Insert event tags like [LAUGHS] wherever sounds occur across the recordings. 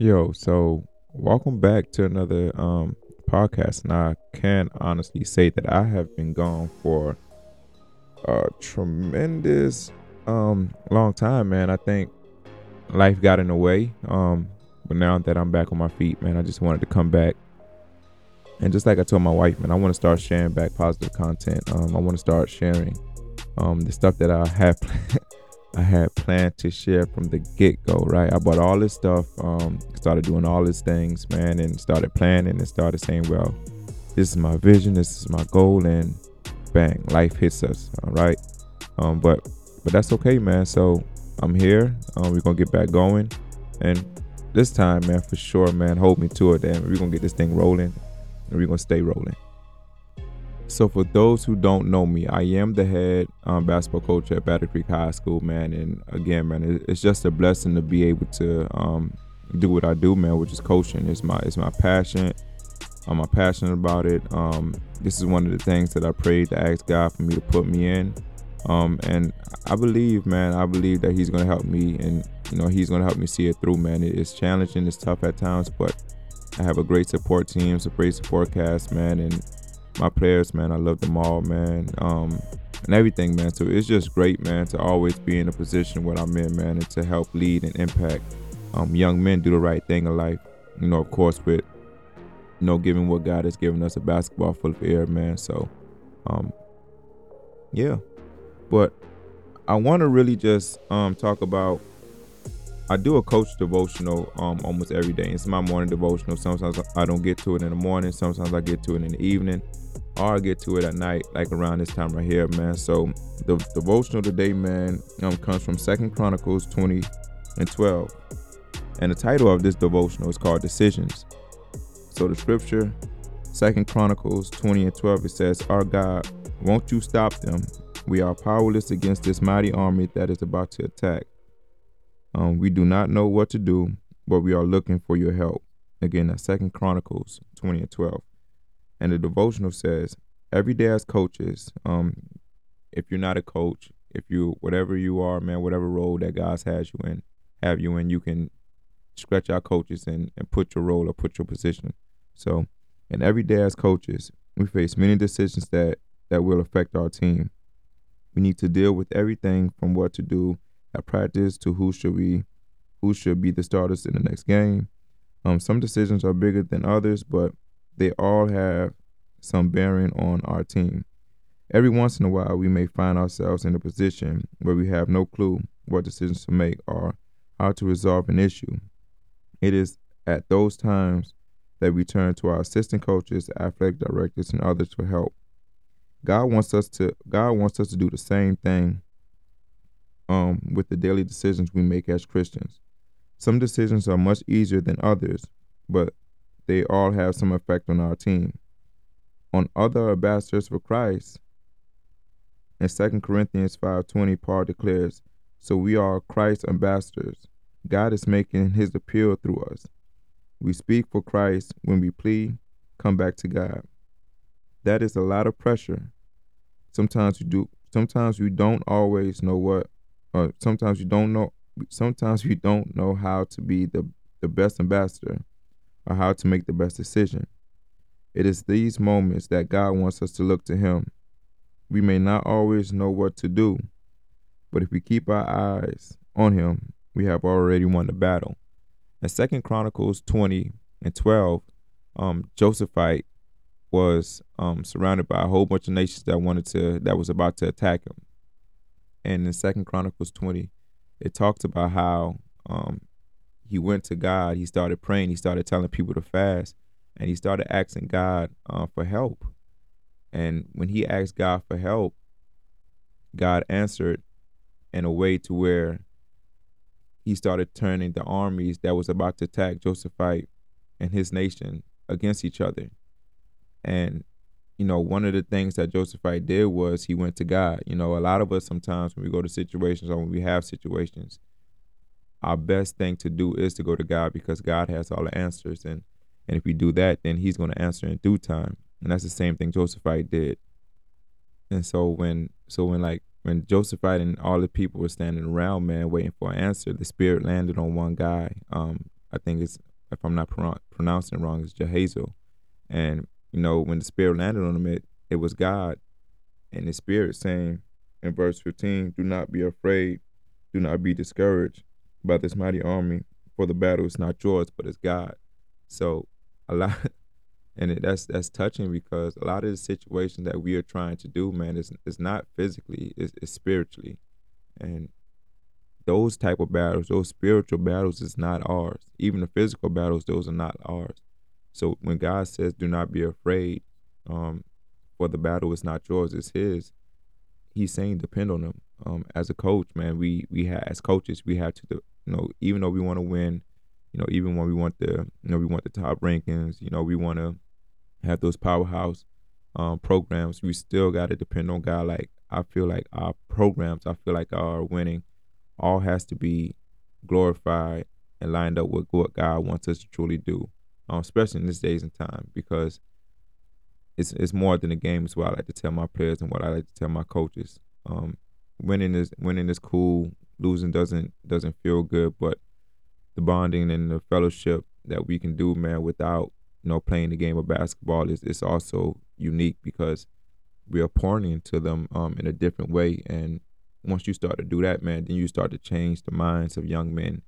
Yo, so welcome back to another um podcast. And I can honestly say that I have been gone for a tremendous um long time, man. I think life got in the way. Um, but now that I'm back on my feet, man, I just wanted to come back. And just like I told my wife, man, I want to start sharing back positive content. Um, I want to start sharing um the stuff that I have [LAUGHS] I had planned to share from the get go, right? I bought all this stuff, um, started doing all these things, man, and started planning and started saying, well, this is my vision, this is my goal, and bang, life hits us, all right? Um, but but that's okay, man. So I'm here. Um, we're gonna get back going, and this time, man, for sure, man, hold me to it, and we're gonna get this thing rolling, and we're gonna stay rolling. So for those who don't know me, I am the head um, basketball coach at Battle Creek High School, man. And again, man, it's just a blessing to be able to um, do what I do, man, which is coaching. It's my it's my passion. I'm passionate about it. Um, this is one of the things that I prayed to ask God for me to put me in. Um, and I believe, man, I believe that He's gonna help me, and you know, He's gonna help me see it through, man. It's challenging, it's tough at times, but I have a great support team, it's a great support cast, man, and my players, man. I love them all, man. Um, and everything, man. So it's just great, man, to always be in a position where I'm in, man, and to help lead and impact um, young men do the right thing in life. You know, of course, with you know, giving what God has given us a basketball full of air, man. So, um, yeah. But I want to really just um, talk about. I do a coach devotional um, almost every day. It's my morning devotional. Sometimes I don't get to it in the morning. Sometimes I get to it in the evening or I get to it at night, like around this time right here, man. So the devotional today, man, um, comes from Second Chronicles 20 and 12. And the title of this devotional is called Decisions. So the scripture, Second Chronicles 20 and 12, it says, Our God, won't you stop them? We are powerless against this mighty army that is about to attack. Um, we do not know what to do, but we are looking for your help. Again, that's Second Chronicles 20 and 12. And the devotional says, every day as coaches, um, if you're not a coach, if you whatever you are, man, whatever role that God's has you in, have you in, you can scratch out coaches and, and put your role or put your position. So and every day as coaches, we face many decisions that, that will affect our team. We need to deal with everything from what to do at practice to who should we who should be the starters in the next game. Um, some decisions are bigger than others, but they all have some bearing on our team. Every once in a while, we may find ourselves in a position where we have no clue what decisions to make or how to resolve an issue. It is at those times that we turn to our assistant coaches, athletic directors, and others for help. God wants us to God wants us to do the same thing um, with the daily decisions we make as Christians. Some decisions are much easier than others, but they all have some effect on our team. On other ambassadors for Christ, in 2 Corinthians 5:20, Paul declares, "So we are Christ's ambassadors. God is making his appeal through us. We speak for Christ when we plead, come back to God." That is a lot of pressure. Sometimes you do sometimes we don't always know what or sometimes you don't know sometimes you don't know how to be the, the best ambassador or how to make the best decision. It is these moments that God wants us to look to Him. We may not always know what to do, but if we keep our eyes on Him, we have already won the battle. In Second Chronicles 20 and 12, um, Jehoshaphat was um, surrounded by a whole bunch of nations that wanted to that was about to attack him. And in Second Chronicles 20, it talks about how um, he went to God. He started praying. He started telling people to fast, and he started asking God uh, for help. And when he asked God for help, God answered in a way to where he started turning the armies that was about to attack Jehoshaphat and his nation against each other. And you know, one of the things that Jehoshaphat did was he went to God. You know, a lot of us sometimes when we go to situations or when we have situations, our best thing to do is to go to God because God has all the answers. And, and if we do that, then He's going to answer in due time. And that's the same thing Jehoshaphat did. And so when so when like when Jehoshaphat and all the people were standing around, man, waiting for an answer, the spirit landed on one guy. Um, I think it's if I'm not pro- pronouncing it wrong, it's Jehazel. And you know, when the spirit landed on him, it it was God, and the spirit saying in verse 15, "Do not be afraid, do not be discouraged by this mighty army, for the battle is not yours, but it's God." So a lot, [LAUGHS] and it, that's that's touching because a lot of the situations that we are trying to do, man, is is not physically, it's, it's spiritually, and those type of battles, those spiritual battles, is not ours. Even the physical battles, those are not ours. So when God says, "Do not be afraid," um, for the battle is not yours, it's His. He's saying, depend on Him. Um, as a coach, man, we we have as coaches, we have to, you know, even though we want to win, you know, even when we want the, you know, we want the top rankings, you know, we want to have those powerhouse um, programs. We still got to depend on God. Like I feel like our programs, I feel like our winning, all has to be glorified and lined up with what God wants us to truly do um, especially in this days and time, because it's it's more than a game. It's what I like to tell my players and what I like to tell my coaches. Um, winning is winning is cool. Losing doesn't doesn't feel good, but the bonding and the fellowship that we can do, man, without you know playing the game of basketball is is also unique because we are pouring into them um, in a different way. And once you start to do that, man, then you start to change the minds of young men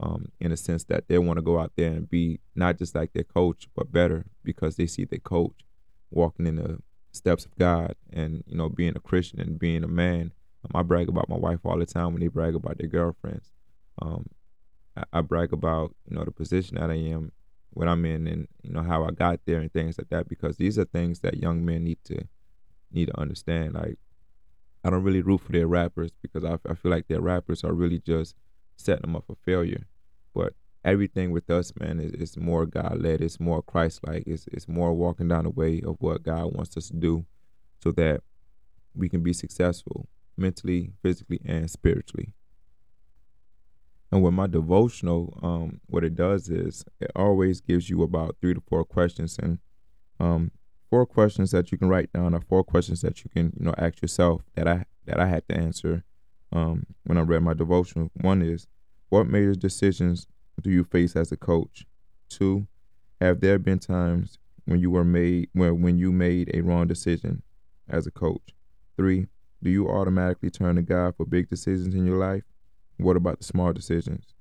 um, in a sense that they want to go out there and be not just like their coach, but better because they see their coach walking in the steps of God and you know being a Christian and being a man. Um, I brag about my wife all the time when they brag about their girlfriends. Um, I, I, brag about you know the position that I am, what I'm in, and you know how I got there and things like that because these are things that young men need to need to understand. Like I don't really root for their rappers because I, I feel like their rappers are really just setting them up for failure. But everything with us, man, is, is more God led. It's more Christ like. It's it's more walking down the way of what God wants us to do, so that we can be successful mentally, physically, and spiritually. And with my devotional, um, what it does is it always gives you about three to four questions, and um, four questions that you can write down, or four questions that you can you know ask yourself that I that I had to answer um, when I read my devotional. One is what major decisions do you face as a coach? Two, have there been times when you were made when when you made a wrong decision as a coach? Three, do you automatically turn to God for big decisions in your life? What about the small decisions?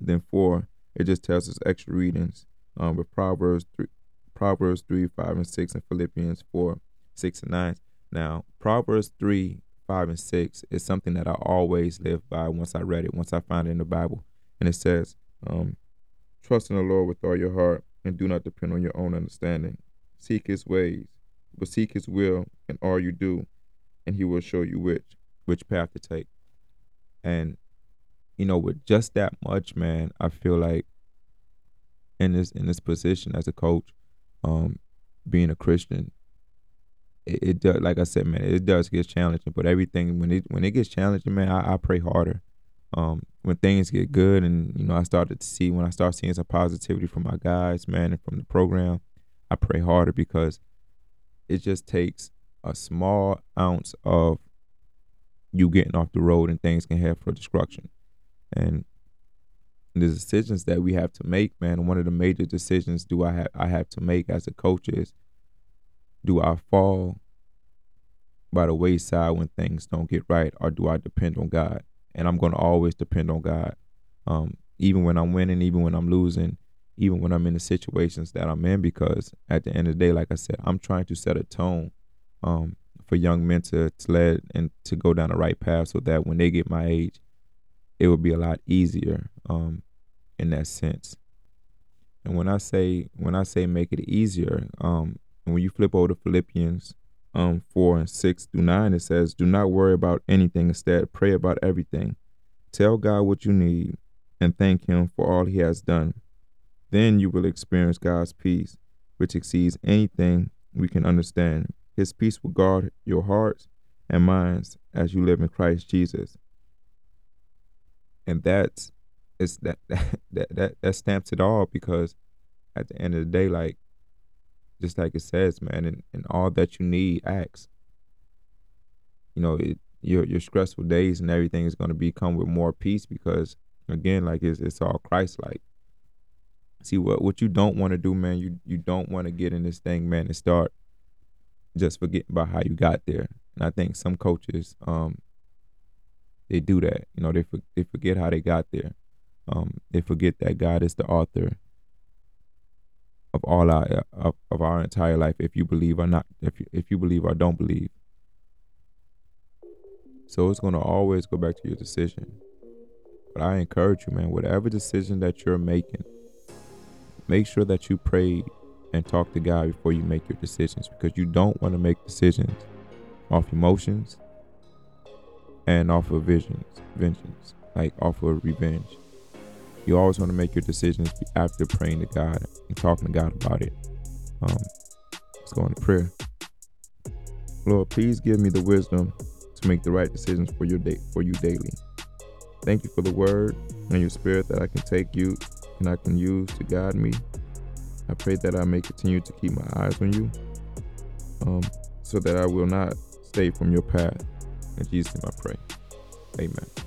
Then four, it just tells us extra readings um, with Proverbs three, Proverbs three, five, and six, and Philippians four, six, and nine. Now, Proverbs three five and six is something that I always live by once I read it, once I find it in the Bible. And it says, um, Trust in the Lord with all your heart and do not depend on your own understanding. Seek his ways, but seek his will in all you do, and he will show you which which path to take. And you know, with just that much, man, I feel like in this in this position as a coach, um, being a Christian, it, it, does like I said, man, it does get challenging. But everything when it when it gets challenging, man, I, I pray harder. Um, when things get good, and you know, I started to see when I start seeing some positivity from my guys, man, and from the program, I pray harder because it just takes a small ounce of you getting off the road and things can head for destruction. And the decisions that we have to make, man, one of the major decisions do I have I have to make as a coach is do I fall by the wayside when things don't get right, or do I depend on God? And I'm going to always depend on God, um, even when I'm winning, even when I'm losing, even when I'm in the situations that I'm in. Because at the end of the day, like I said, I'm trying to set a tone um, for young men to, to lead and to go down the right path, so that when they get my age, it will be a lot easier um, in that sense. And when I say when I say make it easier, um, when you flip over to Philippians um, 4 and 6 through 9, it says, Do not worry about anything. Instead, pray about everything. Tell God what you need and thank Him for all He has done. Then you will experience God's peace, which exceeds anything we can understand. His peace will guard your hearts and minds as you live in Christ Jesus. And that's it's that [LAUGHS] that that that stamps it all because at the end of the day, like just like it says, man, and, and all that you need, ask. You know, it, your your stressful days and everything is going to become with more peace because again, like it's it's all Christ like. See what what you don't want to do, man. You you don't want to get in this thing, man, and start just forgetting about how you got there. And I think some coaches, um, they do that. You know, they they forget how they got there. Um, they forget that God is the author of all our of, of our entire life. If you believe or not, if you, if you believe or don't believe. So it's gonna always go back to your decision. But I encourage you, man, whatever decision that you're making, make sure that you pray and talk to God before you make your decisions because you don't want to make decisions off emotions and off of visions, vengeance, like off of revenge. You always want to make your decisions after praying to God and talking to God about it. Um, let's go into prayer. Lord, please give me the wisdom to make the right decisions for your day for you daily. Thank you for the word and your spirit that I can take you and I can use to guide me. I pray that I may continue to keep my eyes on you, um, so that I will not stay from your path. In Jesus' name I pray. Amen.